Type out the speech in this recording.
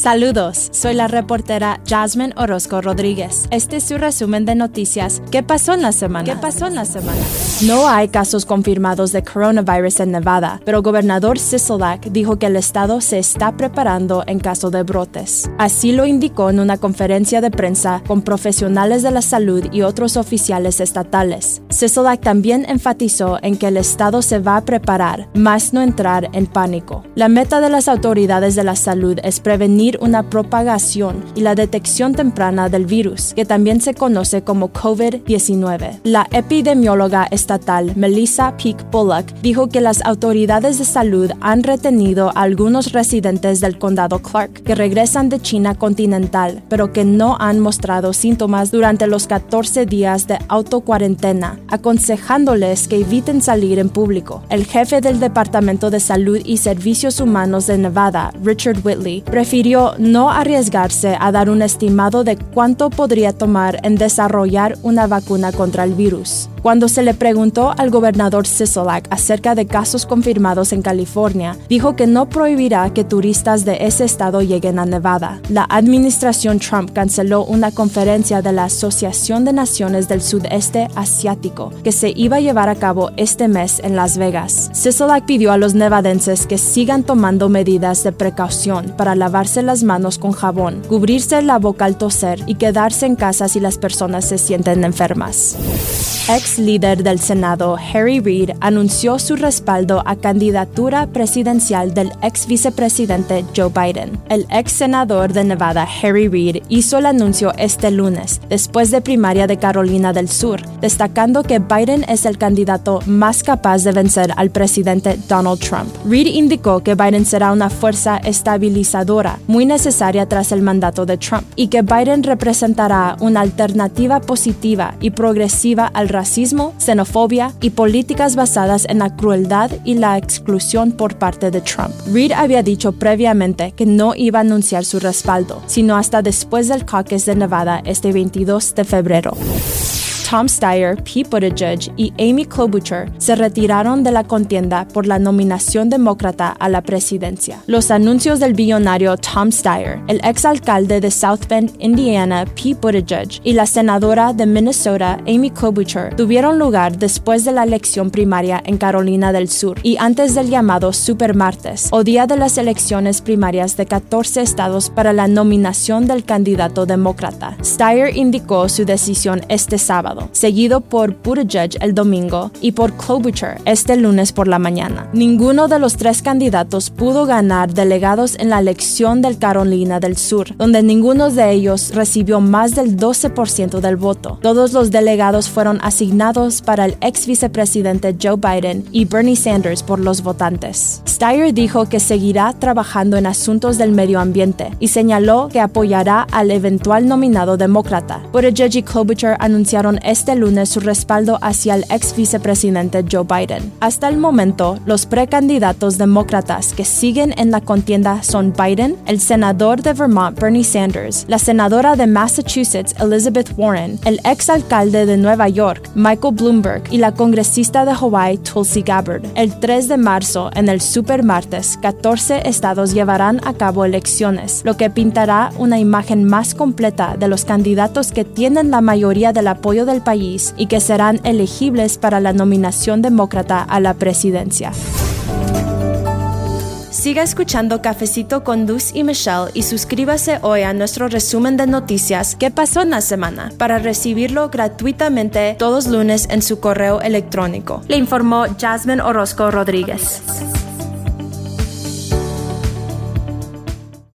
Saludos, soy la reportera Jasmine Orozco Rodríguez. Este es su resumen de noticias. ¿Qué pasó en la semana? ¿Qué pasó en la semana? No hay casos confirmados de coronavirus en Nevada, pero el gobernador Sisolak dijo que el estado se está preparando en caso de brotes. Así lo indicó en una conferencia de prensa con profesionales de la salud y otros oficiales estatales. Sisolak también enfatizó en que el estado se va a preparar, más no entrar en pánico. La meta de las autoridades de la salud es prevenir una propagación y la detección temprana del virus, que también se conoce como COVID-19. La epidemióloga estatal Melissa Peak Bullock dijo que las autoridades de salud han retenido a algunos residentes del condado Clark que regresan de China continental, pero que no han mostrado síntomas durante los 14 días de autocuarentena, aconsejándoles que eviten salir en público. El jefe del Departamento de Salud y Servicios Humanos de Nevada, Richard Whitley, prefirió no arriesgarse a dar un estimado de cuánto podría tomar en desarrollar una vacuna contra el virus. Cuando se le preguntó al gobernador Sisolak acerca de casos confirmados en California, dijo que no prohibirá que turistas de ese estado lleguen a Nevada. La administración Trump canceló una conferencia de la Asociación de Naciones del Sudeste Asiático que se iba a llevar a cabo este mes en Las Vegas. Sisolak pidió a los nevadenses que sigan tomando medidas de precaución para lavarse las manos con jabón, cubrirse la boca al toser y quedarse en casa si las personas se sienten enfermas. Líder del Senado, Harry Reid, anunció su respaldo a candidatura presidencial del ex vicepresidente Joe Biden. El ex senador de Nevada, Harry Reid, hizo el anuncio este lunes, después de primaria de Carolina del Sur, destacando que Biden es el candidato más capaz de vencer al presidente Donald Trump. Reid indicó que Biden será una fuerza estabilizadora muy necesaria tras el mandato de Trump y que Biden representará una alternativa positiva y progresiva al racismo, xenofobia y políticas basadas en la crueldad y la exclusión por parte de Trump. Reid había dicho previamente que no iba a anunciar su respaldo, sino hasta después del caucus de Nevada este 22 de febrero. Tom Steyer, Pete Buttigieg y Amy Klobuchar se retiraron de la contienda por la nominación demócrata a la presidencia. Los anuncios del billonario Tom Steyer, el exalcalde de South Bend, Indiana, Pete Buttigieg, y la senadora de Minnesota, Amy Klobuchar, tuvieron lugar después de la elección primaria en Carolina del Sur y antes del llamado Supermartes, o día de las elecciones primarias de 14 estados para la nominación del candidato demócrata. Steyer indicó su decisión este sábado seguido por Buttigieg el domingo y por Klobuchar este lunes por la mañana. Ninguno de los tres candidatos pudo ganar delegados en la elección del Carolina del Sur, donde ninguno de ellos recibió más del 12% del voto. Todos los delegados fueron asignados para el ex vicepresidente Joe Biden y Bernie Sanders por los votantes. Steyer dijo que seguirá trabajando en asuntos del medio ambiente y señaló que apoyará al eventual nominado demócrata. Buttigieg y Klobuchar anunciaron este lunes su respaldo hacia el ex vicepresidente Joe Biden. Hasta el momento, los precandidatos demócratas que siguen en la contienda son Biden, el senador de Vermont Bernie Sanders, la senadora de Massachusetts Elizabeth Warren, el ex alcalde de Nueva York Michael Bloomberg y la congresista de Hawaii Tulsi Gabbard. El 3 de marzo, en el supermartes, 14 estados llevarán a cabo elecciones, lo que pintará una imagen más completa de los candidatos que tienen la mayoría del apoyo del país y que serán elegibles para la nominación demócrata a la presidencia. Siga escuchando Cafecito con Luz y Michelle y suscríbase hoy a nuestro resumen de noticias ¿Qué pasó en la semana? para recibirlo gratuitamente todos lunes en su correo electrónico. Le informó Jasmine Orozco Rodríguez.